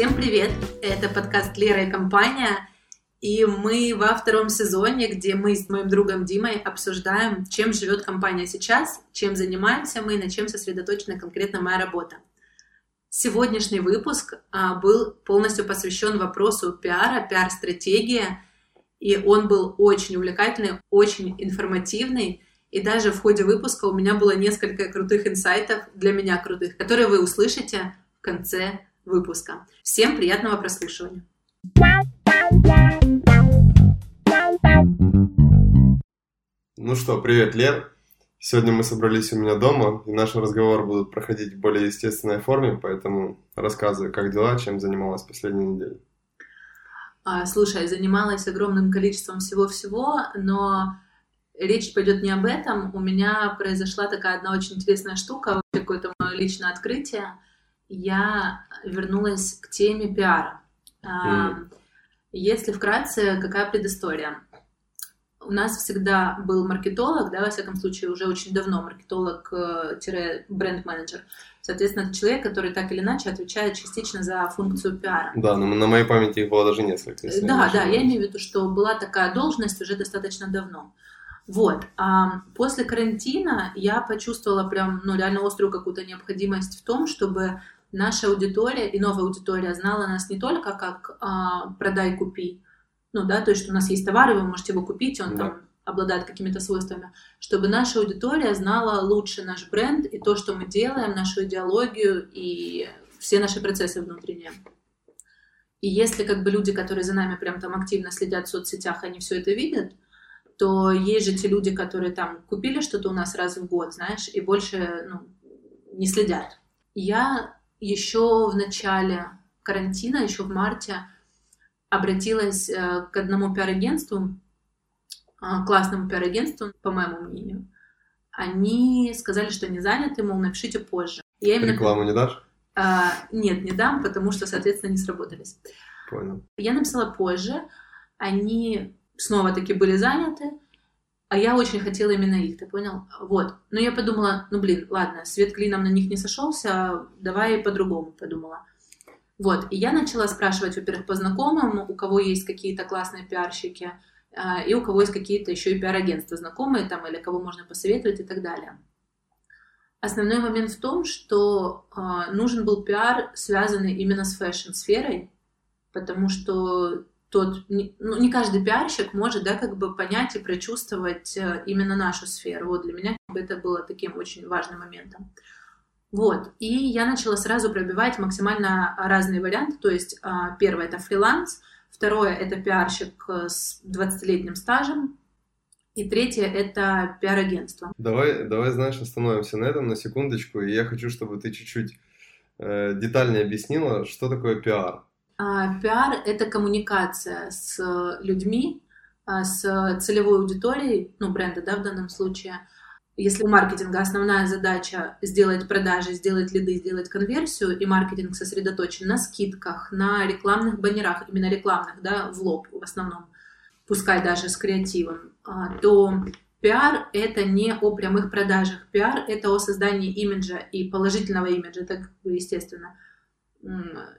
Всем привет! Это подкаст «Лера и компания», и мы во втором сезоне, где мы с моим другом Димой обсуждаем, чем живет компания сейчас, чем занимаемся мы, на чем сосредоточена конкретно моя работа. Сегодняшний выпуск а, был полностью посвящен вопросу пиара, пиар-стратегия, и он был очень увлекательный, очень информативный, и даже в ходе выпуска у меня было несколько крутых инсайтов, для меня крутых, которые вы услышите в конце выпуска. Всем приятного прослушивания. Ну что, привет, Лер. Сегодня мы собрались у меня дома, и наши разговоры будут проходить в более естественной форме, поэтому рассказывай, как дела, чем занималась последние недели. А, слушай, занималась огромным количеством всего-всего, но речь пойдет не об этом. У меня произошла такая одна очень интересная штука, какое-то мое личное открытие. Я вернулась к теме пиара. Mm. Если вкратце, какая предыстория? у нас всегда был маркетолог, да, во всяком случае, уже очень давно маркетолог-бренд-менеджер. Соответственно, это человек, который так или иначе отвечает частично за функцию пиара. Да, но на моей памяти их было даже несколько. Да, да, я имею в виду, что была такая должность уже достаточно давно. Вот. А после карантина я почувствовала прям, ну, реально острую какую-то необходимость в том, чтобы наша аудитория и новая аудитория знала нас не только как а, продай-купи, ну да, то есть что у нас есть товар, и вы можете его купить, он да. там обладает какими-то свойствами, чтобы наша аудитория знала лучше наш бренд и то, что мы делаем, нашу идеологию и все наши процессы внутренние. И если как бы люди, которые за нами прям там активно следят в соцсетях, они все это видят, то есть же те люди, которые там купили что-то у нас раз в год, знаешь, и больше ну, не следят. Я еще в начале карантина, еще в марте, обратилась э, к одному пиар-агентству, а, классному пиар-агентству, по моему мнению. Они сказали, что не заняты, мол, напишите позже. Я именно... Рекламу не дашь? А, нет, не дам, потому что, соответственно, не сработались. Понял. Я написала позже, они снова-таки были заняты, а я очень хотела именно их, ты понял? Вот. Но я подумала, ну блин, ладно, свет клином на них не сошелся, давай по-другому подумала. Вот, и я начала спрашивать, во-первых, по знакомым, у кого есть какие-то классные пиарщики, а, и у кого есть какие-то еще и пиар-агентства знакомые там, или кого можно посоветовать и так далее. Основной момент в том, что э, нужен был пиар, связанный именно с фэшн-сферой, потому что тот, ну, не каждый пиарщик может, да, как бы понять и прочувствовать э, именно нашу сферу. Вот для меня это было таким очень важным моментом. Вот, и я начала сразу пробивать максимально разные варианты, то есть а, первое это фриланс, второе это пиарщик э, с 20-летним стажем, и третье это пиар-агентство. Давай, давай, знаешь, остановимся на этом на секундочку, и я хочу, чтобы ты чуть-чуть э, детальнее объяснила, что такое пиар. А, пиар — это коммуникация с людьми, а, с целевой аудиторией, ну, бренда, да, в данном случае, если у маркетинга основная задача сделать продажи, сделать лиды, сделать конверсию, и маркетинг сосредоточен на скидках, на рекламных баннерах, именно рекламных, да, в лоб в основном, пускай даже с креативом, а, то пиар — это не о прямых продажах. Пиар — это о создании имиджа и положительного имиджа, так естественно.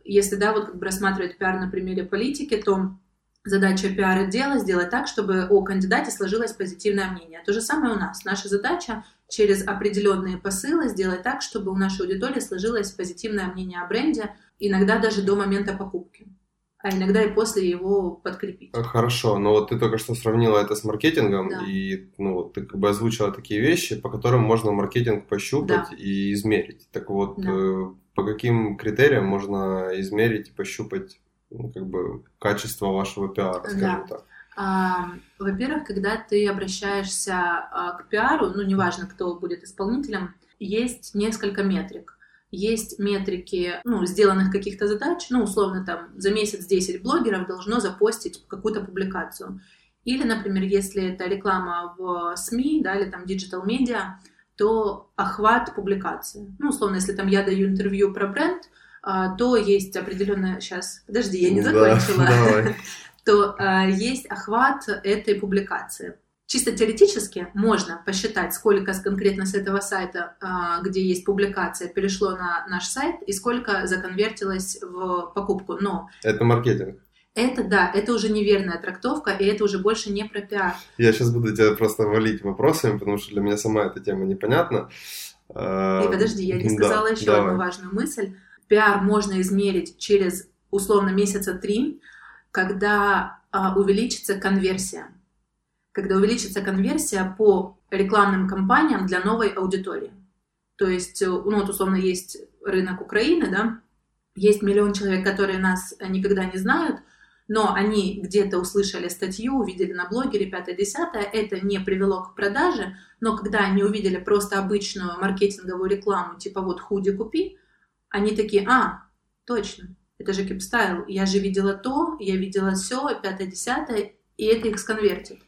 Если, да, вот как бы рассматривать пиар на примере политики, то Задача пиар-отдела сделать так, чтобы о кандидате сложилось позитивное мнение. То же самое у нас. Наша задача через определенные посылы сделать так, чтобы у нашей аудитории сложилось позитивное мнение о бренде, иногда даже до момента покупки а иногда и после его подкрепить. А, хорошо, но вот ты только что сравнила это с маркетингом, да. и ну, ты как бы озвучила такие вещи, по которым можно маркетинг пощупать да. и измерить. Так вот, да. э, по каким критериям можно измерить и пощупать ну, как бы качество вашего пиара, скажем да. так? А, во-первых, когда ты обращаешься а, к пиару, ну, неважно, кто будет исполнителем, есть несколько метрик. Есть метрики, ну, сделанных каких-то задач, ну, условно, там, за месяц 10 блогеров должно запостить какую-то публикацию. Или, например, если это реклама в СМИ, да, или там digital media, то охват публикации. Ну, условно, если там я даю интервью про бренд, а, то есть определенная... Сейчас, подожди, я не закончила. Да, то а, есть охват этой публикации. чисто теоретически можно посчитать, сколько конкретно с этого сайта, а, где есть публикация, перешло на наш сайт и сколько законвертилось в покупку. Но это маркетинг. Это да, это уже неверная трактовка, и это уже больше не про пиар. Я сейчас буду тебя просто валить вопросами, потому что для меня сама эта тема непонятна. И подожди, я не сказала да, еще давай. одну важную мысль. Пиар можно измерить через условно месяца три, когда а, увеличится конверсия. Когда увеличится конверсия по рекламным кампаниям для новой аудитории. То есть, ну вот условно есть рынок Украины, да, есть миллион человек, которые нас никогда не знают, но они где-то услышали статью, увидели на блогере 5-10, это не привело к продаже, но когда они увидели просто обычную маркетинговую рекламу, типа вот худи купи, они такие, а, точно, это же кипстайл, я же видела то, я видела все, 5-10, и это их сконвертит.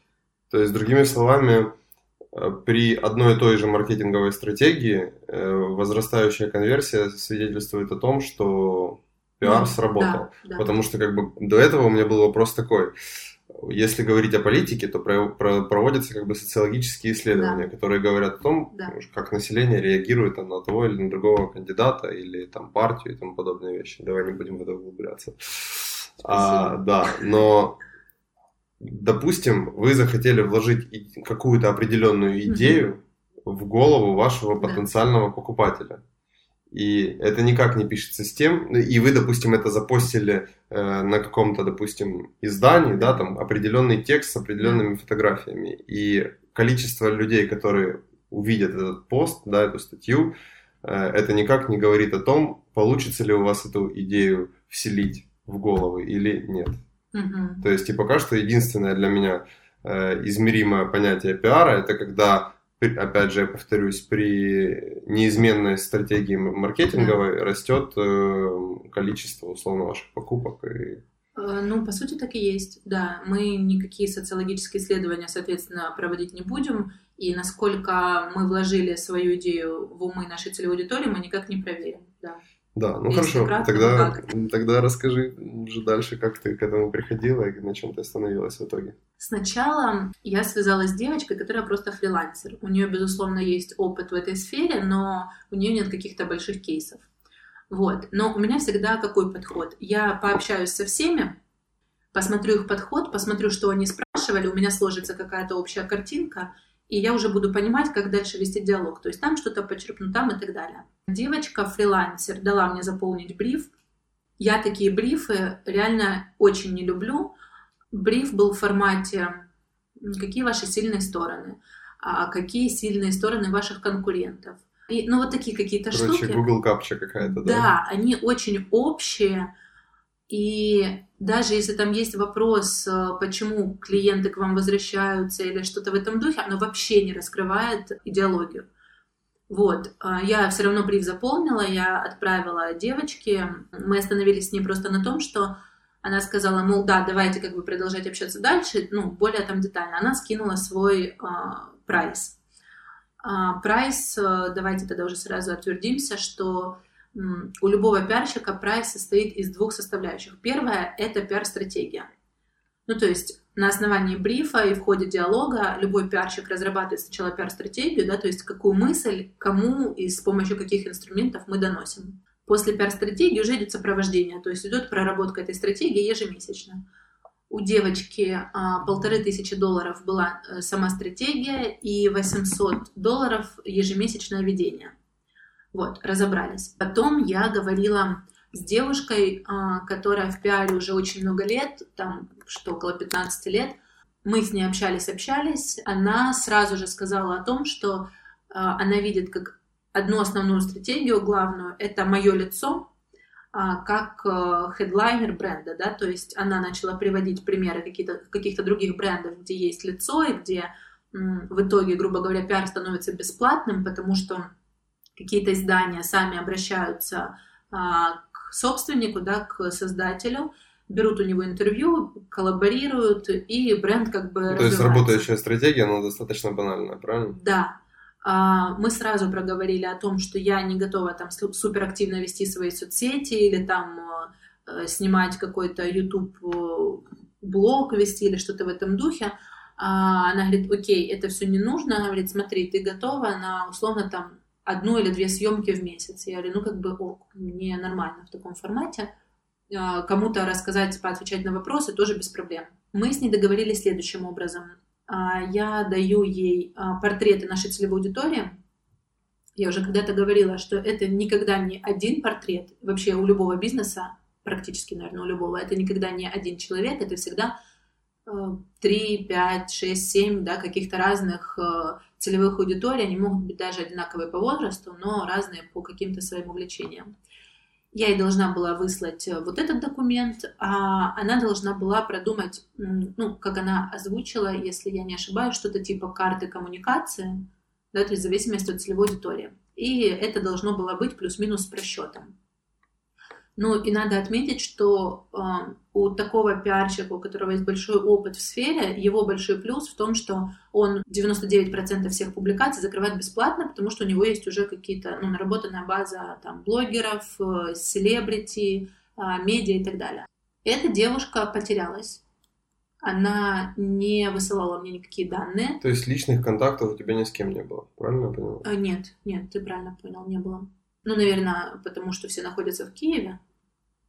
То есть, другими словами, э, при одной и той же маркетинговой стратегии э, возрастающая конверсия свидетельствует о том, что пиар да, сработал. Да, да. Потому что как бы до этого у меня был вопрос такой. Если говорить о политике, то про, про, проводятся как бы социологические исследования, да. которые говорят о том, да. как население реагирует там, на того или на другого кандидата или там партию и тому подобные вещи. Давай не будем в это углубляться. А, да, но допустим, вы захотели вложить какую-то определенную идею угу. в голову вашего потенциального да. покупателя и это никак не пишется с тем, и вы, допустим, это запостили э, на каком-то, допустим, издании, да, там определенный текст с определенными фотографиями, и количество людей, которые увидят этот пост, да, эту статью, э, это никак не говорит о том, получится ли у вас эту идею вселить в голову или нет. Mm-hmm. То есть, и пока что единственное для меня э, измеримое понятие пиара, это когда опять же, я повторюсь, при неизменной стратегии маркетинговой да. растет э, количество, условно, ваших покупок. И... Э, ну, по сути, так и есть, да. Мы никакие социологические исследования, соответственно, проводить не будем, и насколько мы вложили свою идею в умы нашей целевой аудитории, мы никак не проверим, да. Да, ну Если хорошо, кратко, тогда, тогда расскажи уже дальше, как ты к этому приходила и на чем ты остановилась в итоге. Сначала я связалась с девочкой, которая просто фрилансер. У нее, безусловно, есть опыт в этой сфере, но у нее нет каких-то больших кейсов. Вот. Но у меня всегда какой подход? Я пообщаюсь со всеми, посмотрю их подход, посмотрю, что они спрашивали, у меня сложится какая-то общая картинка, и я уже буду понимать, как дальше вести диалог. То есть там что-то почерпну, там и так далее. Девочка, фрилансер, дала мне заполнить бриф. Я такие брифы реально очень не люблю. Бриф был в формате «Какие ваши сильные стороны?» а «Какие сильные стороны ваших конкурентов?» И, ну, вот такие какие-то Короче, штуки. Google капча какая-то, да? Да, они очень общие, и даже если там есть вопрос, э, почему клиенты к вам возвращаются или что-то в этом духе, оно вообще не раскрывает идеологию. Вот, а я все равно бриф заполнила, я отправила девочке, мы остановились с ней просто на том, что она сказала, мол, да, давайте как бы продолжать общаться дальше, ну, более там детально. Она скинула свой а, прайс. А, прайс, а, давайте тогда уже сразу отвердимся, что у любого пиарщика прайс состоит из двух составляющих. Первая – это пиар-стратегия. Ну, то есть на основании брифа и в ходе диалога любой пиарщик разрабатывает сначала пиар-стратегию, да, то есть какую мысль, кому и с помощью каких инструментов мы доносим. После пиар-стратегии уже идет сопровождение, то есть идет проработка этой стратегии ежемесячно. У девочки а, полторы тысячи долларов была э, сама стратегия и 800 долларов ежемесячное ведение – вот, разобрались. Потом я говорила с девушкой, а, которая в пиаре уже очень много лет, там что, около 15 лет. Мы с ней общались, общались. Она сразу же сказала о том, что а, она видит как одну основную стратегию, главную, это мое лицо, а, как хедлайнер бренда, да, то есть она начала приводить примеры каких-то каких других брендов, где есть лицо и где в итоге, грубо говоря, пиар становится бесплатным, потому что какие-то издания сами обращаются а, к собственнику, да, к создателю, берут у него интервью, коллаборируют, и бренд как бы ну, То есть работающая стратегия, она достаточно банальная, правильно? Да. А, мы сразу проговорили о том, что я не готова там суперактивно вести свои соцсети или там э, снимать какой-то YouTube э, блог вести или что-то в этом духе. А, она говорит, окей, это все не нужно. Она говорит, смотри, ты готова на условно там одну или две съемки в месяц. Я говорю, ну как бы ок, мне нормально в таком формате. А, кому-то рассказать, поотвечать на вопросы тоже без проблем. Мы с ней договорились следующим образом. А, я даю ей а, портреты нашей целевой аудитории. Я уже когда-то говорила, что это никогда не один портрет. Вообще у любого бизнеса, практически, наверное, у любого, это никогда не один человек, это всегда 3, 5, 6, 7 да, каких-то разных э, целевых аудиторий. Они могут быть даже одинаковые по возрасту, но разные по каким-то своим увлечениям. Я ей должна была выслать э, вот этот документ, а она должна была продумать, ну, как она озвучила, если я не ошибаюсь, что-то типа карты коммуникации, да, то есть в зависимости от целевой аудитории. И это должно было быть плюс-минус с просчетом. Ну и надо отметить, что э, у такого пиарщика, у которого есть большой опыт в сфере, его большой плюс в том, что он 99% всех публикаций закрывает бесплатно, потому что у него есть уже какие-то, ну, наработанная база там блогеров, э, селебрити, э, медиа и так далее. Эта девушка потерялась. Она не высылала мне никакие данные. То есть личных контактов у тебя ни с кем не было, правильно я понял? Э, нет, нет, ты правильно понял, не было. Ну, наверное, потому что все находятся в Киеве,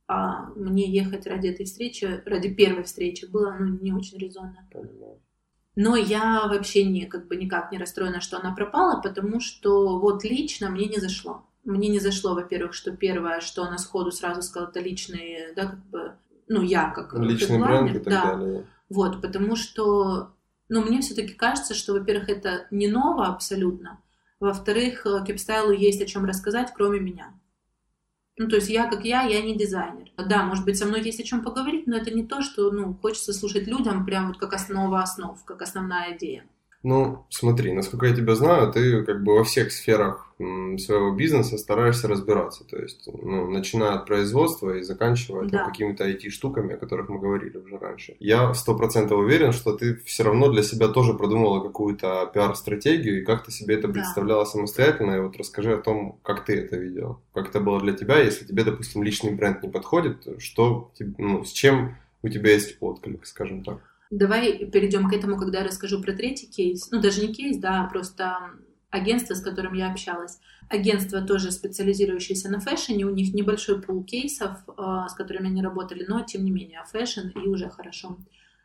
а мне ехать ради этой встречи, ради первой встречи было ну, не очень резонно. Но я вообще не, как бы никак не расстроена, что она пропала, потому что вот лично мне не зашло. Мне не зашло, во-первых, что первое, что она сходу сразу сказала, это личные, да, как бы, ну, я как Личный бренд и так да. далее. Вот, потому что, ну, мне все-таки кажется, что, во-первых, это не ново абсолютно, во-вторых, э, кепстайлу есть о чем рассказать, кроме меня. Ну, то есть я как я, я не дизайнер. Да, может быть, со мной есть о чем поговорить, но это не то, что, ну, хочется слушать людям прям вот как основа основ, как основная идея. Ну, смотри, насколько я тебя знаю, ты как бы во всех сферах своего бизнеса стараешься разбираться. То есть, ну, начиная от производства и заканчивая да. какими-то IT-штуками, о которых мы говорили уже раньше. Я сто процентов уверен, что ты все равно для себя тоже продумала какую-то пиар-стратегию и как ты себе это представляла да. самостоятельно. И вот расскажи о том, как ты это видела. Как это было для тебя, если тебе, допустим, личный бренд не подходит, что, ну, с чем у тебя есть отклик, скажем так. Давай перейдем к этому, когда я расскажу про третий кейс. Ну, даже не кейс, да, а просто агентство, с которым я общалась. Агентство тоже специализирующееся на фэшне, у них небольшой пул кейсов, э, с которыми они работали, но тем не менее fashion и уже хорошо.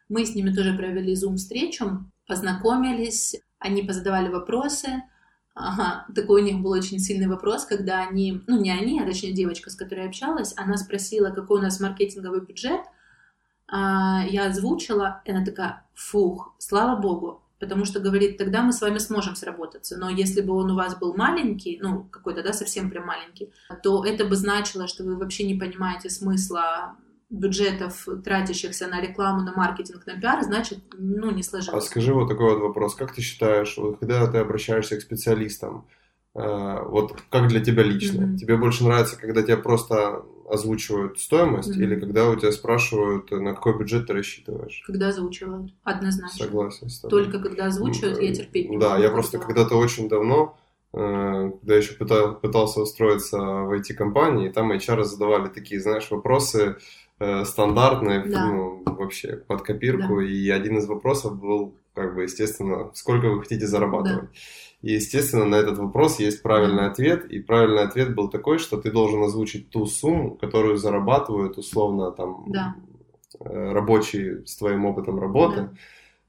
Мы с ними тоже провели зум-встречу, познакомились, они позадавали вопросы. Ага, такой у них был очень сильный вопрос, когда они, ну не они, а точнее девочка, с которой я общалась, она спросила, какой у нас маркетинговый бюджет – я озвучила, и она такая, фух, слава богу, потому что говорит, тогда мы с вами сможем сработаться. Но если бы он у вас был маленький, ну, какой-то, да, совсем прям маленький, то это бы значило, что вы вообще не понимаете смысла бюджетов, тратящихся на рекламу, на маркетинг, на пиар, значит, ну, не сложилось. А скажи вот такой вот вопрос. Как ты считаешь, вот, когда ты обращаешься к специалистам, э, вот как для тебя лично? Mm-hmm. Тебе больше нравится, когда тебя просто озвучивают стоимость mm-hmm. или когда у тебя спрашивают, на какой бюджет ты рассчитываешь? Когда озвучивают, однозначно. Согласен с тобой. Только когда озвучивают, я терпеть не Да, я просто когда-то очень давно, э, когда еще пытал, пытался устроиться в IT-компании, там HR задавали такие, знаешь, вопросы э, стандартные, да. ну, вообще под копирку, да. и один из вопросов был, как бы, естественно, сколько вы хотите зарабатывать. Да. И, естественно, на этот вопрос есть правильный ответ. И правильный ответ был такой, что ты должен озвучить ту сумму, которую зарабатывают условно там да. Э, рабочие с твоим опытом работы. Да.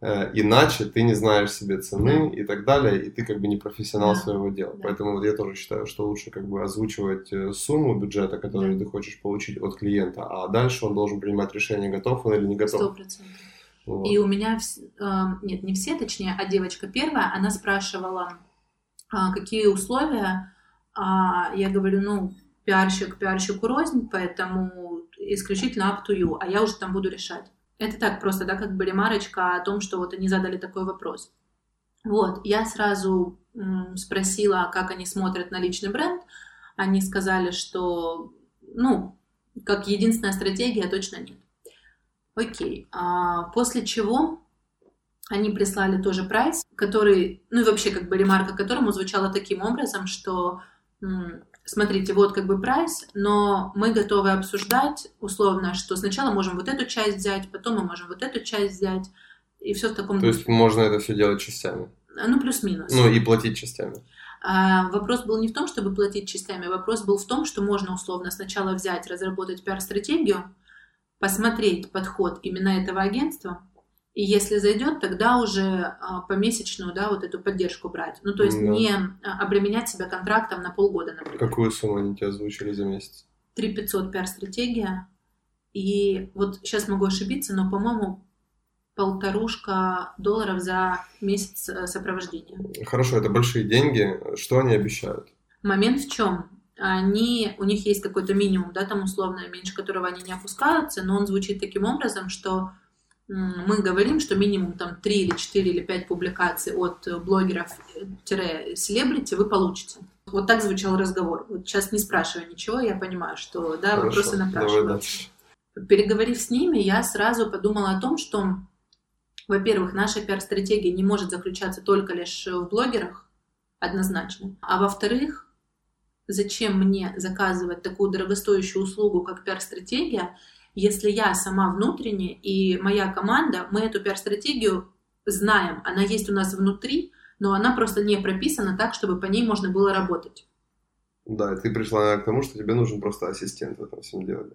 Э, иначе ты не знаешь себе цены да. и так далее, и ты как бы не профессионал да. своего дела. Да. Поэтому вот я тоже считаю, что лучше как бы озвучивать э, сумму бюджета, которую да. ты хочешь получить от клиента, а дальше он должен принимать решение, готов он или не готов. 100%. Что... И у меня, э, нет, не все, точнее, а девочка первая, она спрашивала, э, какие условия. Э, я говорю, ну, пиарщик пиарщику рознь, поэтому исключительно up to you, а я уже там буду решать. Это так просто, да, как бы ремарочка о том, что вот они задали такой вопрос. Вот, я сразу спросила, как они смотрят на личный бренд. Они сказали, что, ну, как единственная стратегия точно нет. Окей. А после чего они прислали тоже прайс, который, ну и вообще как бы ремарка которому звучала таким образом, что смотрите, вот как бы прайс, но мы готовы обсуждать условно, что сначала можем вот эту часть взять, потом мы можем вот эту часть взять, И все в таком То есть можно это все делать частями? Ну, плюс-минус. Ну, и платить частями. А, вопрос был не в том, чтобы платить частями, вопрос был в том, что можно условно сначала взять, разработать пиар-стратегию, посмотреть подход именно этого агентства, и если зайдет, тогда уже а, помесячную, да, вот эту поддержку брать. Ну, то есть да. не а, обременять себя контрактом на полгода, например. Какую сумму они тебе озвучили за месяц? 3 500 пиар-стратегия. И вот сейчас могу ошибиться, но, по-моему, полторушка долларов за месяц э, сопровождения. Хорошо, это большие деньги. Что они обещают? Момент в чем? Они, у них есть какой-то минимум, да, там условно, меньше которого они не опускаются, но он звучит таким образом, что мы говорим, что минимум там 3 или 4 или 5 публикаций от блогеров-селебрити вы получите. Вот так звучал разговор. Вот сейчас не спрашивая ничего, я понимаю, что да, Хорошо, вопросы напрашиваются. Переговорив с ними, я сразу подумала о том, что во-первых, наша пиар-стратегия не может заключаться только лишь в блогерах, однозначно. А во-вторых, зачем мне заказывать такую дорогостоящую услугу, как пиар-стратегия, если я сама внутренне и моя команда, мы эту пиар-стратегию знаем, она есть у нас внутри, но она просто не прописана так, чтобы по ней можно было работать. Да, и ты пришла к тому, что тебе нужен просто ассистент в этом всем деле.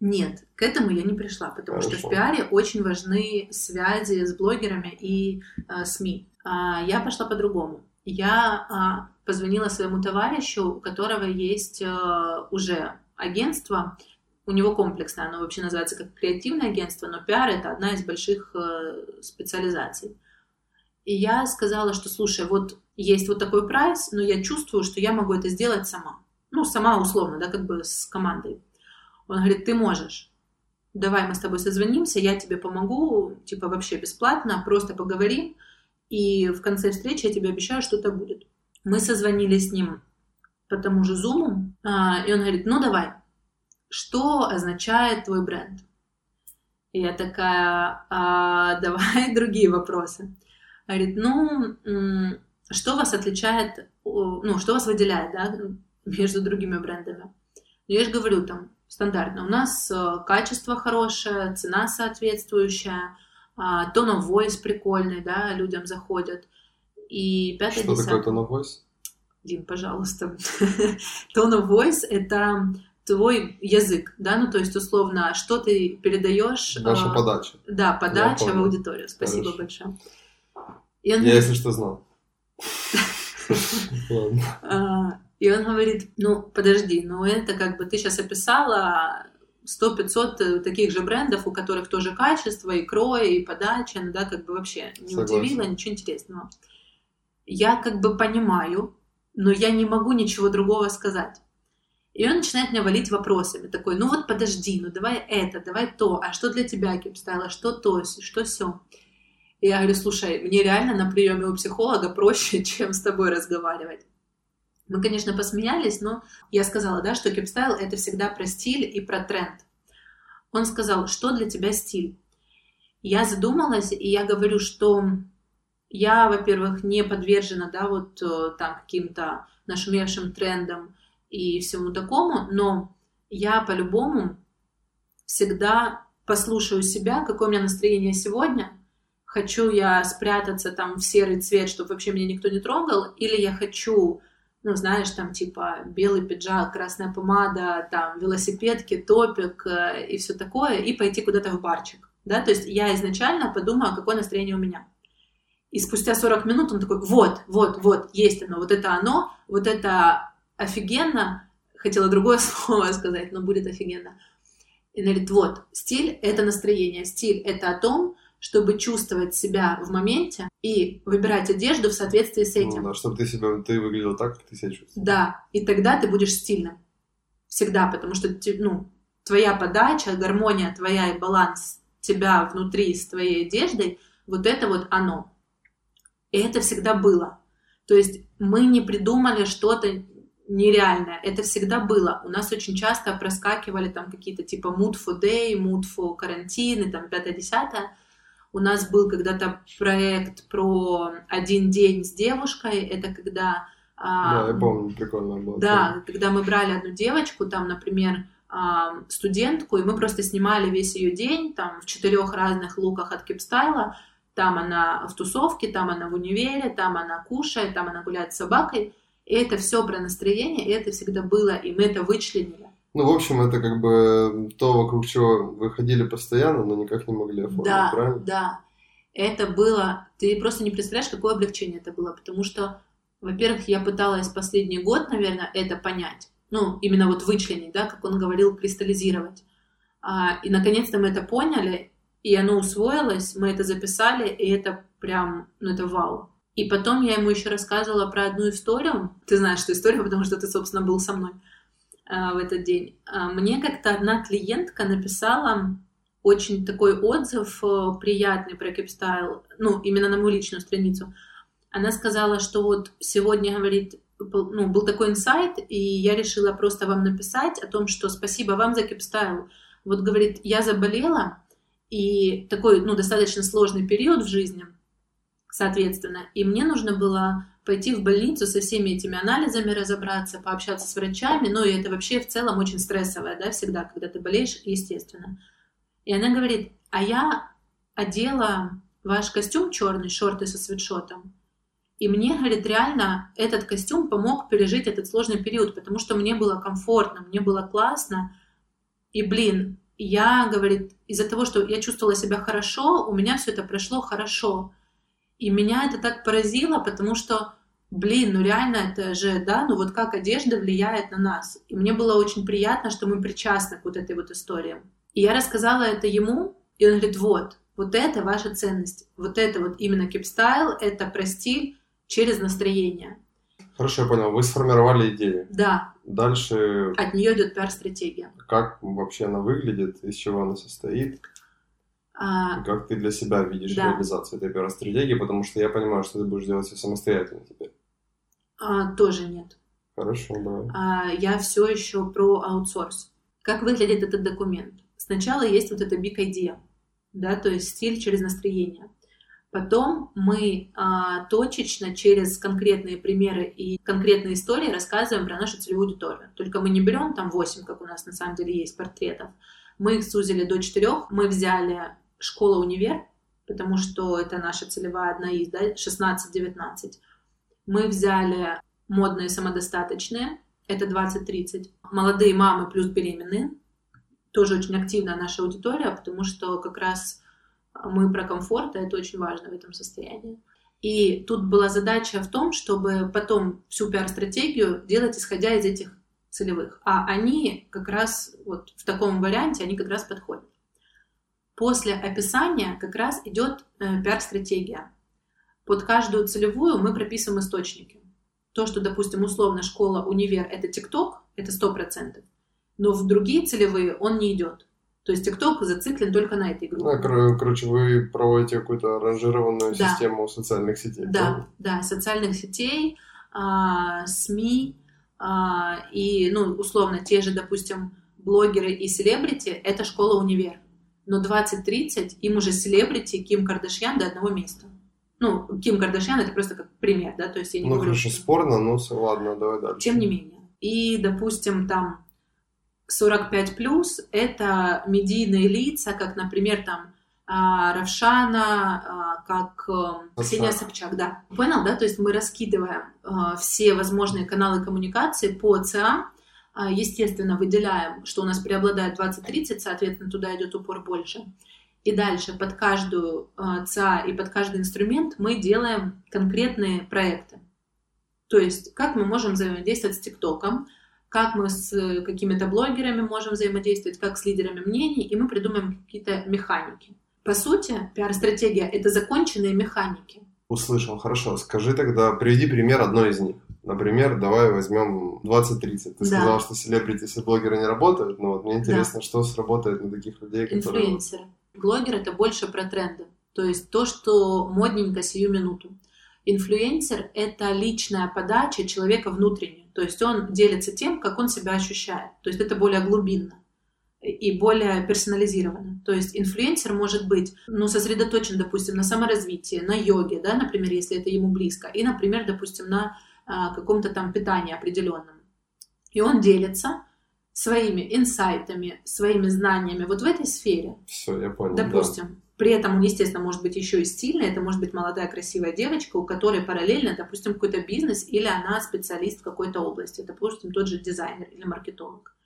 Нет, к этому я не пришла, потому Хорошо. что в пиаре очень важны связи с блогерами и э, СМИ. А, я пошла по-другому. Я а, позвонила своему товарищу, у которого есть а, уже агентство. У него комплексное, оно вообще называется как креативное агентство, но пиар это одна из больших а, специализаций. И я сказала, что слушай, вот есть вот такой прайс, но я чувствую, что я могу это сделать сама. Ну, сама условно, да, как бы с командой. Он говорит, ты можешь. Давай мы с тобой созвонимся, я тебе помогу, типа вообще бесплатно, просто поговорим, и в конце встречи я тебе обещаю, что-то будет. Мы созвонились с ним по тому же зуму, а, и он говорит, ну давай, что означает твой бренд? И я такая, а, давай другие вопросы. Говорит, ну, что вас отличает, ну, что вас выделяет, да, между другими брендами? Ну, я же говорю, там, стандартно. У нас э, качество хорошее, цена соответствующая, tone of voice прикольный, да, людям заходят. И пятое, Что десятое... такое tone of voice? Дим, пожалуйста. tone of voice — это твой язык, да, ну то есть условно, что ты передаешь. Наша э, подача. Да, подача в аудиторию. Спасибо Хорошо. большое. И он Я, если что, знал. А, и он говорит, ну, подожди, ну это как бы ты сейчас описала 100-500 э, таких же брендов, у которых тоже качество, и крой, и подача, ну да, как бы вообще не Согласен. удивило, ничего интересного. Я как бы понимаю, но я не могу ничего другого сказать. И он начинает меня валить вопросами, такой, ну вот подожди, ну давай это, давай то, а что для тебя Keepstyle, а что то, что все. И я говорю, слушай, мне реально на приеме у психолога проще, чем с тобой разговаривать. Мы, конечно, посмеялись, но я сказала, да, что Keepstyle — это всегда про стиль и про тренд. Он сказал, что для тебя стиль? Я задумалась, и я говорю, что я, во-первых, не подвержена, да, вот э, там каким-то нашумевшим трендам и всему такому, но я по-любому всегда послушаю себя, какое у меня настроение сегодня, хочу я спрятаться там в серый цвет, чтобы вообще меня никто не трогал, или я хочу ну, знаешь, там, типа, белый пиджак, красная помада, там, велосипедки, топик э, и все такое, и пойти куда-то в барчик, да, то есть я изначально подумала, какое настроение у меня. И спустя 40 минут он такой, вот, вот, вот, есть оно, вот это оно, вот это офигенно, хотела другое слово сказать, но будет офигенно. И он говорит, вот, стиль — это настроение, стиль — это о том, чтобы чувствовать себя в моменте и выбирать одежду в соответствии с этим. Ну, да, чтобы ты себя, ты выглядел так, как ты себя чувствуешь. Да, и тогда ты будешь стильным. Всегда, потому что, ну, твоя подача, гармония твоя и баланс тебя внутри с твоей одеждой, вот это вот оно. И это всегда было. То есть мы не придумали что-то нереальное. Это всегда было. У нас очень часто проскакивали там какие-то типа mood for day, mood for карантин и там пятое-десятое. У нас был когда-то проект про один день с девушкой. Это когда... А, да, я помню, прикольно было. Да, когда мы брали одну девочку, там, например, а, студентку, и мы просто снимали весь ее день, там, в четырех разных луках от кипстайла, Там она в тусовке, там она в универе, там она кушает, там она гуляет с собакой. И это все про настроение, и это всегда было, и мы это вычленили. Ну, в общем, это как бы то, вокруг чего вы ходили постоянно, но никак не могли оформить, да, правильно? Да, это было... Ты просто не представляешь, какое облегчение это было, потому что, во-первых, я пыталась последний год, наверное, это понять. Ну, именно вот вычленить, да, как он говорил, кристаллизировать. А, и, наконец-то, мы это поняли, и оно усвоилось, мы это записали, и это прям, ну, это вау. И потом я ему еще рассказывала про одну историю. Ты знаешь эту историю, потому что ты, собственно, был со мной в этот день. А, мне как-то одна клиентка написала очень такой отзыв э, приятный про Keepstyle, ну, именно на мою личную страницу. Она сказала, что вот сегодня, говорит, ну, был такой инсайт, и я решила просто вам написать о том, что спасибо вам за Keepstyle. Вот, говорит, я заболела, и такой, ну, достаточно сложный период в жизни, соответственно, и мне нужно было пойти в больницу со всеми этими анализами разобраться, пообщаться с врачами, ну и это вообще в целом очень стрессовое, да, всегда, когда ты болеешь, естественно. И она говорит, а я одела ваш костюм черный, шорты со свитшотом, и мне, говорит, реально этот костюм помог пережить этот сложный период, потому что мне было комфортно, мне было классно, и, блин, я, говорит, из-за того, что я чувствовала себя хорошо, у меня все это прошло хорошо. И меня это так поразило, потому что, блин, ну реально это же, да, ну вот как одежда влияет на нас. И мне было очень приятно, что мы причастны к вот этой вот истории. И я рассказала это ему, и он говорит, вот, вот это ваша ценность, вот это вот именно кипстайл, это про стиль через настроение. Хорошо, я понял. Вы сформировали идею. Да. Дальше... От нее идет пиар-стратегия. Как вообще она выглядит, из чего она состоит? А, как ты для себя видишь да. реализацию этой первой стратегии, потому что я понимаю, что ты будешь делать все самостоятельно теперь. А, тоже нет. Хорошо, да. А, я все еще про аутсорс. Как выглядит этот документ? Сначала есть вот эта big idea, да, то есть стиль через настроение. Потом мы а, точечно через конкретные примеры и конкретные истории рассказываем про нашу целевую аудиторию. Только мы не берем там 8, как у нас на самом деле есть портретов. Мы их сузили до 4. Мы взяли школа-универ, потому что это наша целевая одна из, да, 16-19. Мы взяли модные самодостаточные, это 20-30. Молодые мамы плюс беременные, тоже очень активная наша аудитория, потому что как раз мы про комфорт, а это очень важно в этом состоянии. И тут была задача в том, чтобы потом всю пиар-стратегию делать исходя из этих целевых. А они как раз вот в таком варианте, они как раз подходят. После описания как раз идет э, пиар-стратегия. Под каждую целевую мы прописываем источники. То, что, допустим, условно школа, универ – это ТикТок, это 100%, но в другие целевые он не идет. То есть ТикТок зациклен только на этой группе. А, кор- короче, вы проводите какую-то ранжированную да. систему социальных сетей. Да, правильно? да, социальных сетей, а, СМИ, а, и, ну, условно, те же, допустим, блогеры и селебрити – это школа-универ но 20-30 им уже селебрити Ким Кардашьян до одного места. Ну, Ким Кардашьян это просто как пример, да, то есть я не Ну, говорю, хорошо, что... спорно, но ладно, давай дальше. Тем не менее. И, допустим, там 45 плюс это медийные лица, как, например, там а, Равшана, а, как. Э, Ксения Собчак, да. Понял, да? То есть мы раскидываем а, все возможные каналы коммуникации по ЦА, естественно, выделяем, что у нас преобладает 20-30, соответственно, туда идет упор больше. И дальше под каждую а, ЦА и под каждый инструмент мы делаем конкретные проекты. То есть, как мы можем взаимодействовать с ТикТоком, как мы с какими-то блогерами можем взаимодействовать, как с лидерами мнений, и мы придумаем какие-то механики. По сути, пиар-стратегия — это законченные механики. Услышал, хорошо. Скажи тогда, приведи пример одной из них. Например, давай возьмем 20-30. Ты да. сказал, что селебрити и блогеры не работают, но вот мне интересно, да. что сработает на таких людей, которые... Инфлюенсеры. Блогер — это больше про тренды. То есть то, что модненько сию минуту. Инфлюенсер — это личная подача человека внутренняя. То есть он делится тем, как он себя ощущает. То есть это более глубинно и более персонализировано. То есть инфлюенсер может быть ну, сосредоточен, допустим, на саморазвитии, на йоге, да, например, если это ему близко, и, например, допустим, на каком-то там питании определенном. И он делится своими инсайтами, своими знаниями вот в этой сфере. Все, я понял. Допустим. при этом он, естественно, может быть еще и стильный, это может быть молодая красивая девочка, у которой параллельно, допустим, какой-то бизнес, или она специалист в какой-то области, допустим, тот же дизайнер или маркетолог,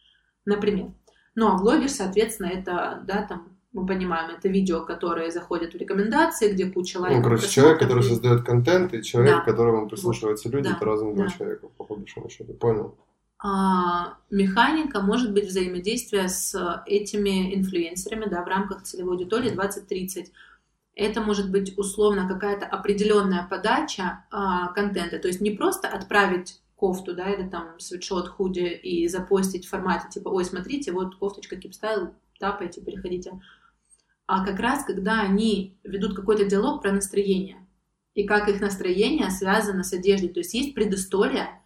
например. Ну, а блогер, соответственно, это, да, там, мы понимаем, это видео, которые заходят в рекомендации, где куча лайков. Ну, короче, человек, который создает контент, и человек, да. которому прислушиваются люди, да. это разные да. два человека, по большому счету. Понял. А, механика может быть взаимодействия с этими инфлюенсерами да, в рамках целевой аудитории 20-30. Это может быть условно какая-то определенная подача а, контента. То есть не просто отправить кофту, да, или там свитшот, худи и запостить в формате типа, ой, смотрите, вот кофточка Keepstyle, тапайте, переходите. А как раз, когда они ведут какой-то диалог про настроение, и как их настроение связано с одеждой. То есть есть предыстория,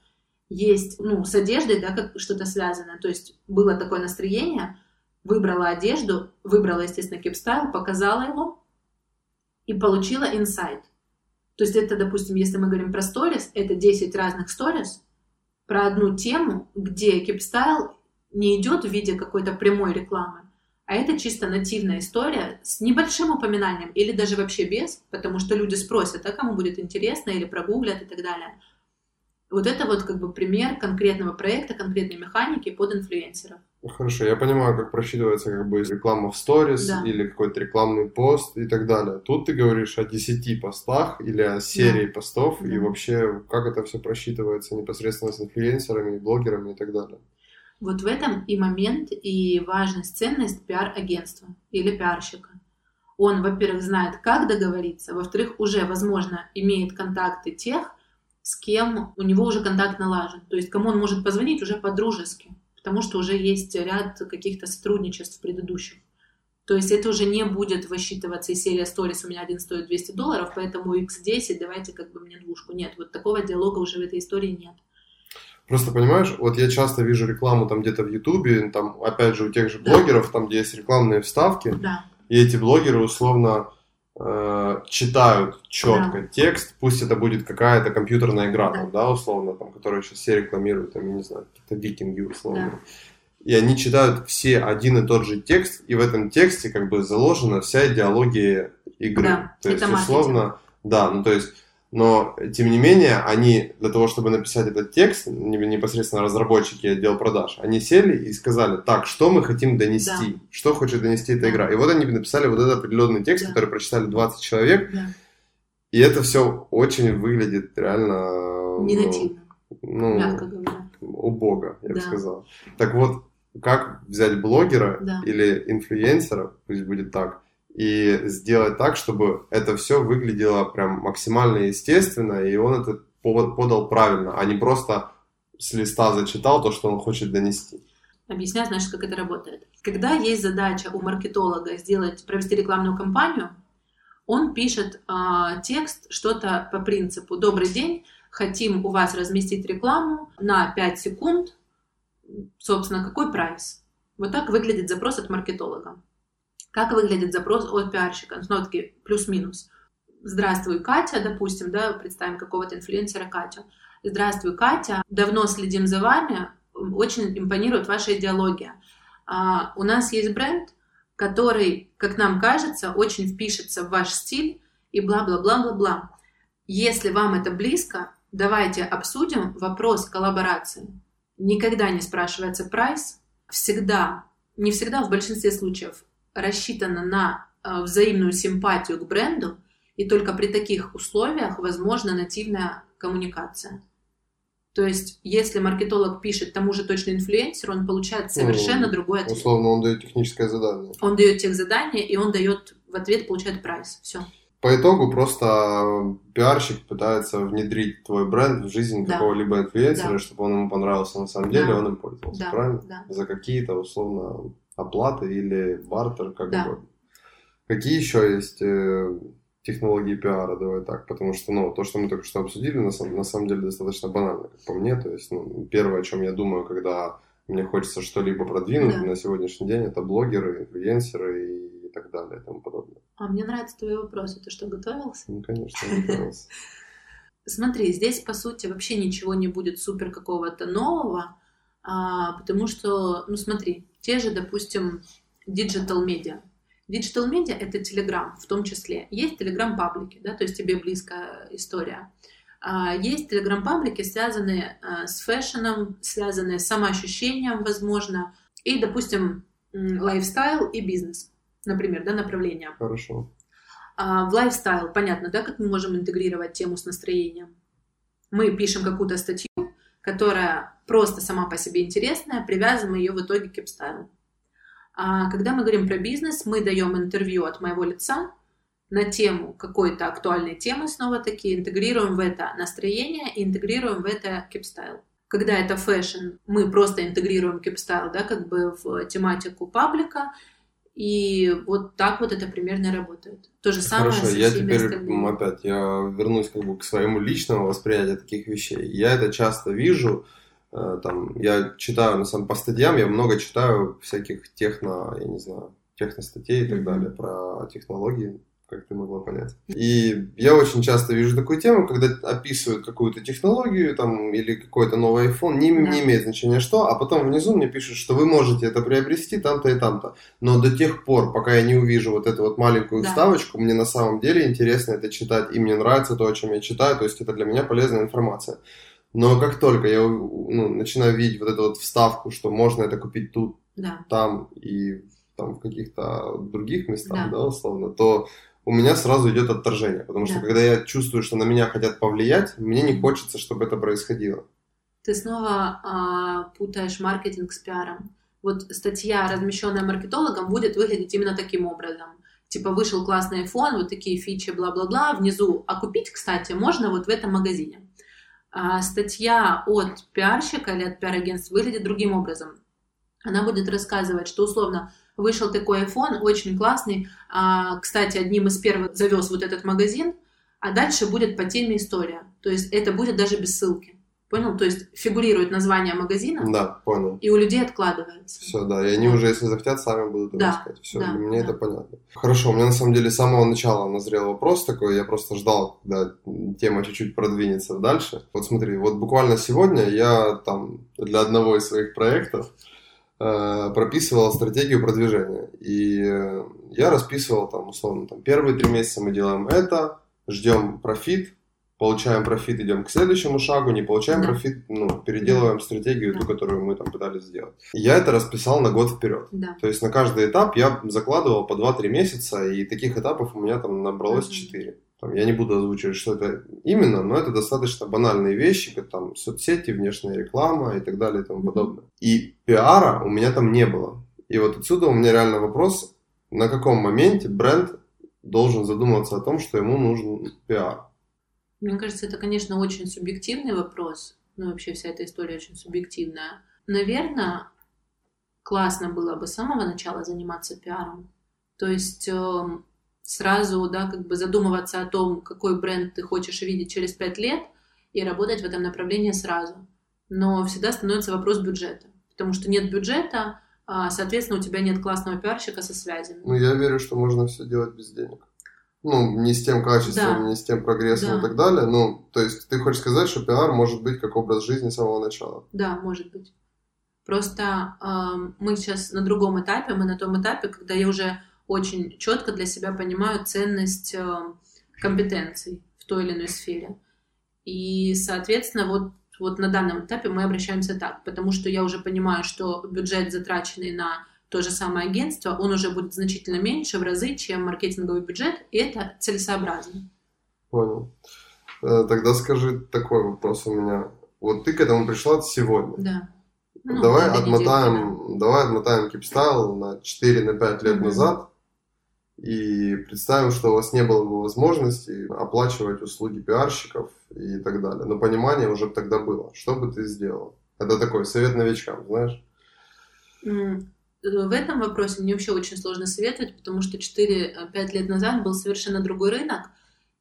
есть, ну, с одеждой, да, как что-то связано. То есть было такое настроение, выбрала одежду, выбрала, естественно, Keepstyle, показала его и получила инсайт. То есть это, допустим, если мы говорим про сторис, это 10 разных сторис про одну тему, где Keepstyle не идет в виде какой-то прямой рекламы, а это чисто нативная история с небольшим упоминанием или даже вообще без, потому что люди спросят, а кому будет интересно или прогуглят и так далее – вот это вот как бы пример конкретного проекта, конкретной механики под инфлюенсеров. Хорошо, я понимаю, как просчитывается как бы реклама в сторис да. или какой-то рекламный пост и так далее. Тут ты говоришь о 10 постах или о серии да. постов да. и вообще как это все просчитывается непосредственно с инфлюенсерами, блогерами и так далее. Вот в этом и момент, и важность, ценность пиар-агентства или пиарщика. Он, во-первых, знает, как договориться, во-вторых, уже, возможно, имеет контакты тех, с кем у него уже контакт налажен. То есть кому он может позвонить уже по-дружески, потому что уже есть ряд каких-то сотрудничеств предыдущих. То есть это уже не будет высчитываться из серии сторис у меня один стоит 200 долларов, поэтому x10 давайте как бы мне двушку. Нет, вот такого диалога уже в этой истории нет. Просто понимаешь, вот я часто вижу рекламу там где-то в Ютубе, там опять же у тех же блогеров, там где есть рекламные вставки, да. и эти блогеры условно э, читают четко да. текст, пусть это будет какая-то компьютерная игра, да, там, да условно, там, которая сейчас все рекламируют, там, я не знаю, какие-то викинги, условно. Да. И они читают все один и тот же текст, и в этом тексте как бы заложена вся идеология игры. Да, то есть, условно, да, ну то есть но, тем не менее, они для того, чтобы написать этот текст, непосредственно разработчики отдел продаж, они сели и сказали, так, что мы хотим донести, да. что хочет донести эта игра. И вот они написали вот этот определенный текст, да. который прочитали 20 человек, да. и это все очень выглядит реально... Не нативно, ну, мягко говоря. Убого, я да. бы сказал. Так вот, как взять блогера да. или инфлюенсера, пусть будет так, и сделать так, чтобы это все выглядело прям максимально естественно, и он этот повод подал правильно, а не просто с листа зачитал то, что он хочет донести. Объясняю, значит, как это работает. Когда есть задача у маркетолога сделать, провести рекламную кампанию, он пишет э, текст, что-то по принципу «Добрый день, хотим у вас разместить рекламу на 5 секунд, собственно, какой прайс?» Вот так выглядит запрос от маркетолога. Как выглядит запрос от пиарщика? Ну, снова-таки плюс-минус. Здравствуй, Катя, допустим, да, представим какого-то инфлюенсера Катю. Здравствуй, Катя, давно следим за вами, очень импонирует ваша идеология. А, у нас есть бренд, который, как нам кажется, очень впишется в ваш стиль и бла-бла-бла-бла-бла. Если вам это близко, давайте обсудим вопрос коллаборации. Никогда не спрашивается прайс, всегда, не всегда, в большинстве случаев рассчитана на э, взаимную симпатию к бренду, и только при таких условиях возможна нативная коммуникация. То есть, если маркетолог пишет тому же точно инфлюенсер, он получает совершенно ну, другой ответ. Условно, он дает техническое задание. Он дает техзадание, и он дает в ответ получает прайс. Все. По итогу просто пиарщик пытается внедрить твой бренд в жизнь да. какого-либо инфлюенсера, да. чтобы он ему понравился на самом деле, да. он им пользовался, да. правильно? Да. За какие-то условно оплаты или бартер, как да. угодно. Какие еще есть э, технологии пиара, давай так, потому что, ну, то, что мы только что обсудили, на, самом, на самом деле достаточно банально, как по мне, то есть, ну, первое, о чем я думаю, когда мне хочется что-либо продвинуть да. на сегодняшний день, это блогеры, инфлюенсеры и так далее и тому подобное. А мне нравится твой вопрос, ты что, готовился? Ну, конечно, готовился. Смотри, здесь, по сути, вообще ничего не будет супер какого-то нового, а, потому что, ну смотри, те же, допустим, digital media. Digital media — это Telegram в том числе. Есть Telegram паблики, да, то есть тебе близкая история. А, есть Telegram-паблики, связанные а, с фэшном, связанные с самоощущением, возможно, и, допустим, lifestyle и бизнес, например, да, направления. Хорошо. А, в lifestyle понятно, да, как мы можем интегрировать тему с настроением. Мы пишем какую-то статью, которая просто сама по себе интересная, привязываем ее в итоге к Keepstyle'у. А когда мы говорим про бизнес, мы даем интервью от моего лица, на тему какой-то актуальной темы, снова-таки, интегрируем в это настроение и интегрируем в это Keepstyle. Когда это fashion, мы просто интегрируем Keepstyle, да, как бы в тематику паблика, и вот так вот это примерно работает. То же самое Хорошо, со я теперь остальными. опять я вернусь как бы к своему личному восприятию таких вещей. Я это часто вижу, э, там, я читаю, на самом по статьям, я много читаю всяких техно, я не знаю, техностатей и так mm-hmm. далее про технологии как ты могла понять. И я очень часто вижу такую тему, когда описывают какую-то технологию там, или какой-то новый iPhone, не, да. не имеет значения что, а потом внизу мне пишут, что вы можете это приобрести там-то и там-то. Но до тех пор, пока я не увижу вот эту вот маленькую да. вставочку, мне на самом деле интересно это читать, и мне нравится то, о чем я читаю, то есть это для меня полезная информация. Но как только я ну, начинаю видеть вот эту вот вставку, что можно это купить тут, да. там и там в каких-то других местах, да, да условно, то у меня сразу идет отторжение, потому что да. когда я чувствую, что на меня хотят повлиять, мне не хочется, чтобы это происходило. Ты снова а, путаешь маркетинг с пиаром. Вот статья, размещенная маркетологом, будет выглядеть именно таким образом. Типа вышел классный iPhone, вот такие фичи, бла-бла-бла, внизу. А купить, кстати, можно вот в этом магазине. А статья от пиарщика или от пиар-агентства выглядит другим образом. Она будет рассказывать, что условно вышел такой iPhone, очень классный. А, кстати, одним из первых завез вот этот магазин, а дальше будет по теме история. То есть это будет даже без ссылки. Понял? То есть фигурирует название магазина. Да, понял. И у людей откладывается. Все, да. И они уже, если захотят, сами будут да, искать. Все, да, меня да. это понятно. Хорошо, у меня на самом деле с самого начала назрел вопрос такой. Я просто ждал, когда тема чуть-чуть продвинется дальше. Вот смотри, вот буквально сегодня я там для одного из своих проектов прописывал стратегию продвижения. И э, я расписывал там, условно, там, первые три месяца мы делаем это, ждем профит, получаем профит, идем к следующему шагу, не получаем да. профит, ну, переделываем да. стратегию, да. ту, которую мы там пытались сделать. Я это расписал на год вперед. Да. То есть на каждый этап я закладывал по 2-3 месяца, и таких этапов у меня там набралось мм 4. Там, я не буду озвучивать, что это именно, но это достаточно банальные вещи, как там соцсети, внешняя реклама и так далее и тому подобное. И пиара у меня там не было. И вот отсюда у меня реально вопрос, на каком моменте бренд должен задумываться о том, что ему нужен пиар? Мне кажется, это, конечно, очень субъективный вопрос. Ну, вообще вся эта история очень субъективная. Наверное, классно было бы с самого начала заниматься пиаром. То есть эм, сразу, да, как бы задумываться о том, какой бренд ты хочешь видеть через пять лет и работать в этом направлении сразу. Но всегда становится вопрос бюджета, потому что нет бюджета, а, соответственно, у тебя нет классного пиарщика со связями. Ну, я верю, что можно все делать без денег. Ну, не с тем качеством, да. не с тем прогрессом да. и так далее. Ну, то есть ты хочешь сказать, что пиар может быть как образ жизни с самого начала? Да, может быть. Просто э, мы сейчас на другом этапе, мы на том этапе, когда я уже очень четко для себя понимаю ценность э, компетенций в той или иной сфере. И, соответственно, вот, вот на данном этапе мы обращаемся так, потому что я уже понимаю, что бюджет, затраченный на то же самое агентство, он уже будет значительно меньше в разы, чем маркетинговый бюджет, и это целесообразно. Понял. Э, тогда скажи такой вопрос у меня. Вот ты к этому пришла сегодня. Да. Ну, давай отмотаем, недели, да. давай отмотаем кипстайл на 4-5 лет mm-hmm. назад и представим, что у вас не было бы возможности оплачивать услуги пиарщиков и так далее. Но понимание уже тогда было. Что бы ты сделал? Это такой совет новичкам, знаешь? В этом вопросе мне вообще очень сложно советовать, потому что 4-5 лет назад был совершенно другой рынок,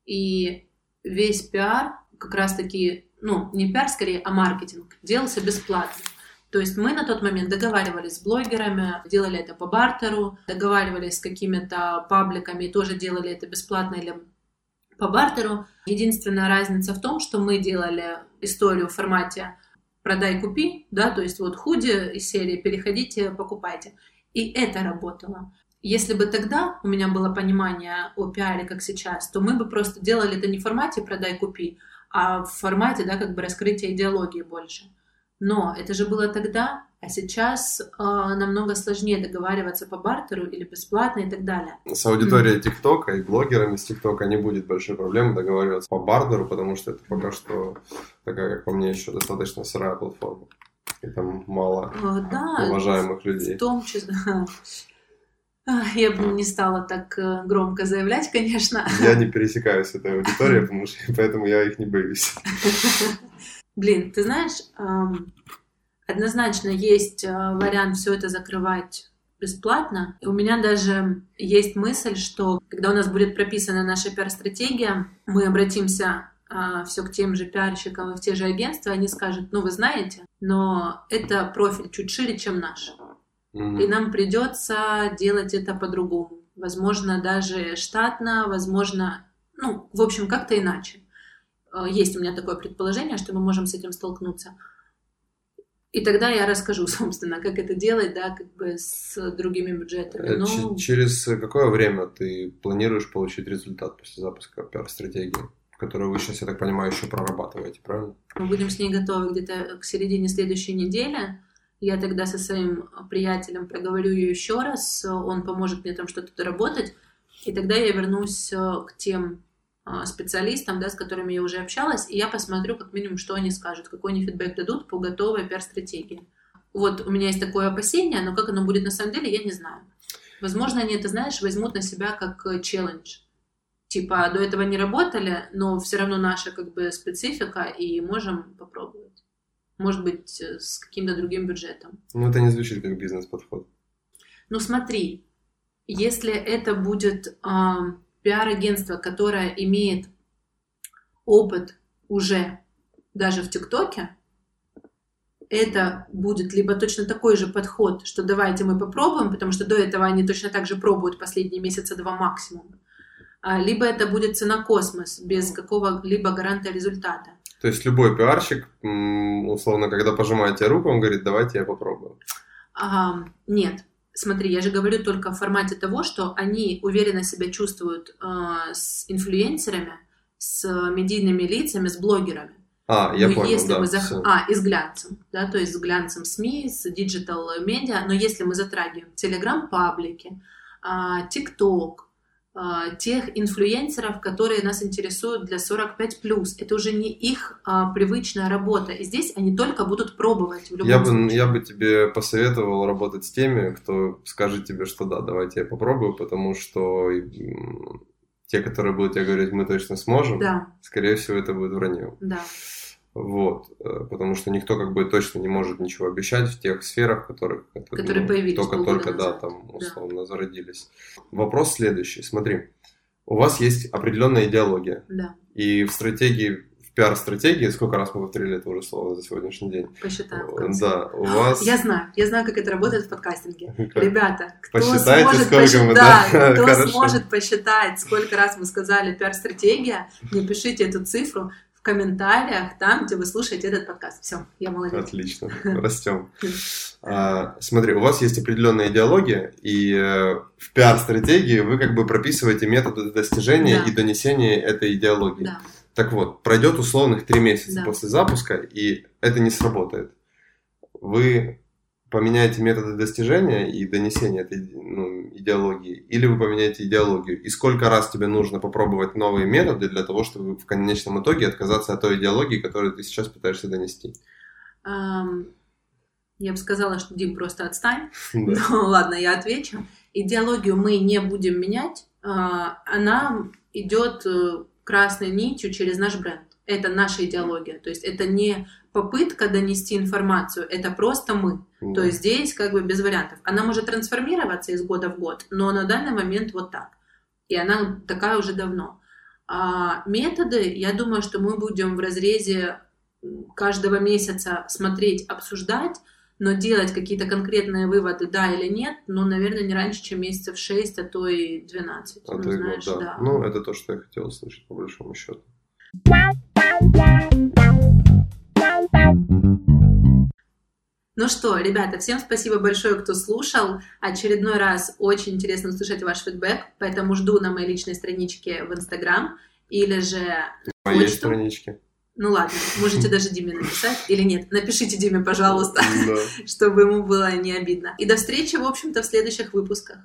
и весь пиар, как раз-таки, ну, не пиар скорее, а маркетинг, делался бесплатно. То есть мы на тот момент договаривались с блогерами, делали это по бартеру, договаривались с какими-то пабликами и тоже делали это бесплатно или по бартеру. Единственная разница в том, что мы делали историю в формате продай-купи, да, то есть вот худи из серии переходите, покупайте. И это работало. если бы тогда у меня было понимание о пиаре, как сейчас, то мы бы просто делали это не в формате «продай-купи», а в формате, да, как бы раскрытия идеологии больше. Но это же было тогда, а сейчас э, намного сложнее договариваться по бартеру или бесплатно и так далее. С аудиторией ТикТока и блогерами с ТикТока не будет большой проблемы договариваться по бартеру, потому что это пока что такая, как по мне, еще достаточно сырая платформа. И там мало э, да, уважаемых людей. В том числе, Я бы не стала так э, громко заявлять, конечно. Я не пересекаюсь с этой аудиторией, потому что поэтому я их не боюсь. Блин, ты знаешь, однозначно есть э, вариант все это закрывать бесплатно. И у меня даже есть мысль, что когда у нас будет прописана наша пиар-стратегия, мы обратимся а, все к тем же пиарщикам и в те же агентства, они скажут, ну вы знаете, но это профиль чуть шире, чем наш. И нам придется делать это по-другому. Возможно, даже штатно, возможно, ну, в общем, как-то иначе. Э, есть у меня такое предположение, что мы можем с этим столкнуться. И тогда я расскажу, собственно, как это делать, да, как бы с другими бюджетами. Э, Но... Через какое время ты планируешь получить результат после запуска пиар-стратегии, которую вы сейчас, я так понимаю, еще прорабатываете, правильно? Мы будем с ней готовы где-то к середине следующей недели. Я тогда со своим приятелем проговорю ее еще раз, он поможет мне там что-то доработать, и тогда я вернусь э, к тем специалистам, да, с которыми я уже общалась, и я посмотрю как минимум, что они скажут, какой они фидбэк дадут по готовой пиар-стратегии. Вот у меня есть такое опасение, но как оно будет на самом деле, я не знаю. Возможно, они это, знаешь, возьмут на себя как челлендж. Типа, до этого не работали, но все равно наша как бы специфика, и можем попробовать. Может быть, с каким-то другим бюджетом. Ну, это не звучит как бизнес-подход. Ну, смотри, если это будет э, пиар-агентство, которое имеет опыт уже даже в ТикТоке, это будет либо точно такой же подход, что давайте мы попробуем, потому что до этого они точно так же пробуют последние месяца два максимум, а, либо это будет цена космос без какого-либо гаранта результата. То есть любой пиарщик, условно, когда пожимает тебе руку, он говорит, давайте я попробую. А, нет, смотри, я же говорю только в формате того, что они уверенно себя чувствуют э, с инфлюенсерами, с медийными лицами, с блогерами. А, я но понял, если да, мы зах... А, и с глянцем, да, то есть с глянцем СМИ, с digital media, но если мы затрагиваем Telegram-паблики, TikTok, а, тех инфлюенсеров, которые нас интересуют для 45+. Это уже не их а, привычная работа. И здесь они только будут пробовать в любом я случае. Бы, я бы тебе посоветовал работать с теми, кто скажет тебе, что да, давайте я попробую, потому что те, которые будут тебе говорить, мы точно сможем, да. скорее всего, это будет вранье. Да. Вот, э, потому что никто как бы точно не может ничего обещать в тех сферах, которые ну, появились только только да там условно да. зародились. Вопрос следующий. Смотри, у вас есть определенная идеология. Да. И в стратегии в пиар-стратегии, сколько раз мы повторили это уже слово за сегодняшний день? Посчитаем. Да, у вас... Я знаю, я знаю, как это работает в подкастинге. Как? Ребята, кто Посчитайте, сможет посчитать, мы, да, да, кто Хорошо. сможет посчитать, сколько раз мы сказали пиар-стратегия, напишите эту цифру, в комментариях, там, где вы слушаете этот подкаст. Все, я молодец. Отлично, растем. А, смотри, у вас есть определенная идеология, и э, в пиар-стратегии вы как бы прописываете методы достижения да. и донесения этой идеологии. Да. Так вот, пройдет условных три месяца да. после запуска, и это не сработает. Вы поменяете методы достижения и донесения этой ну, идеологии, или вы поменяете идеологию. И сколько раз тебе нужно попробовать новые методы для того, чтобы в конечном итоге отказаться от той идеологии, которую ты сейчас пытаешься донести? Um, я бы сказала, что Дим, просто отстань. Да. Ну ладно, я отвечу. Идеологию мы не будем менять. А, она идет э, красной нитью через наш бренд. Это наша идеология. То есть это не попытка донести информацию, это просто мы. Да. То есть здесь как бы без вариантов. Она может трансформироваться из года в год, но на данный момент вот так. И она такая уже давно. А методы, я думаю, что мы будем в разрезе каждого месяца смотреть, обсуждать, но делать какие-то конкретные выводы, да или нет, ну, наверное, не раньше, чем месяцев 6, а то и 12. А ну, знаешь, год, да. да. Ну, это то, что я хотел услышать, по большому счету. Ну что, ребята, всем спасибо большое, кто слушал. Очередной раз очень интересно услышать ваш фидбэк, поэтому жду на моей личной страничке в Инстаграм или же Моей почту. страничке. Ну ладно, можете даже Диме написать или нет. Напишите Диме, пожалуйста, чтобы ему было не обидно. И до встречи, в общем-то, в следующих выпусках.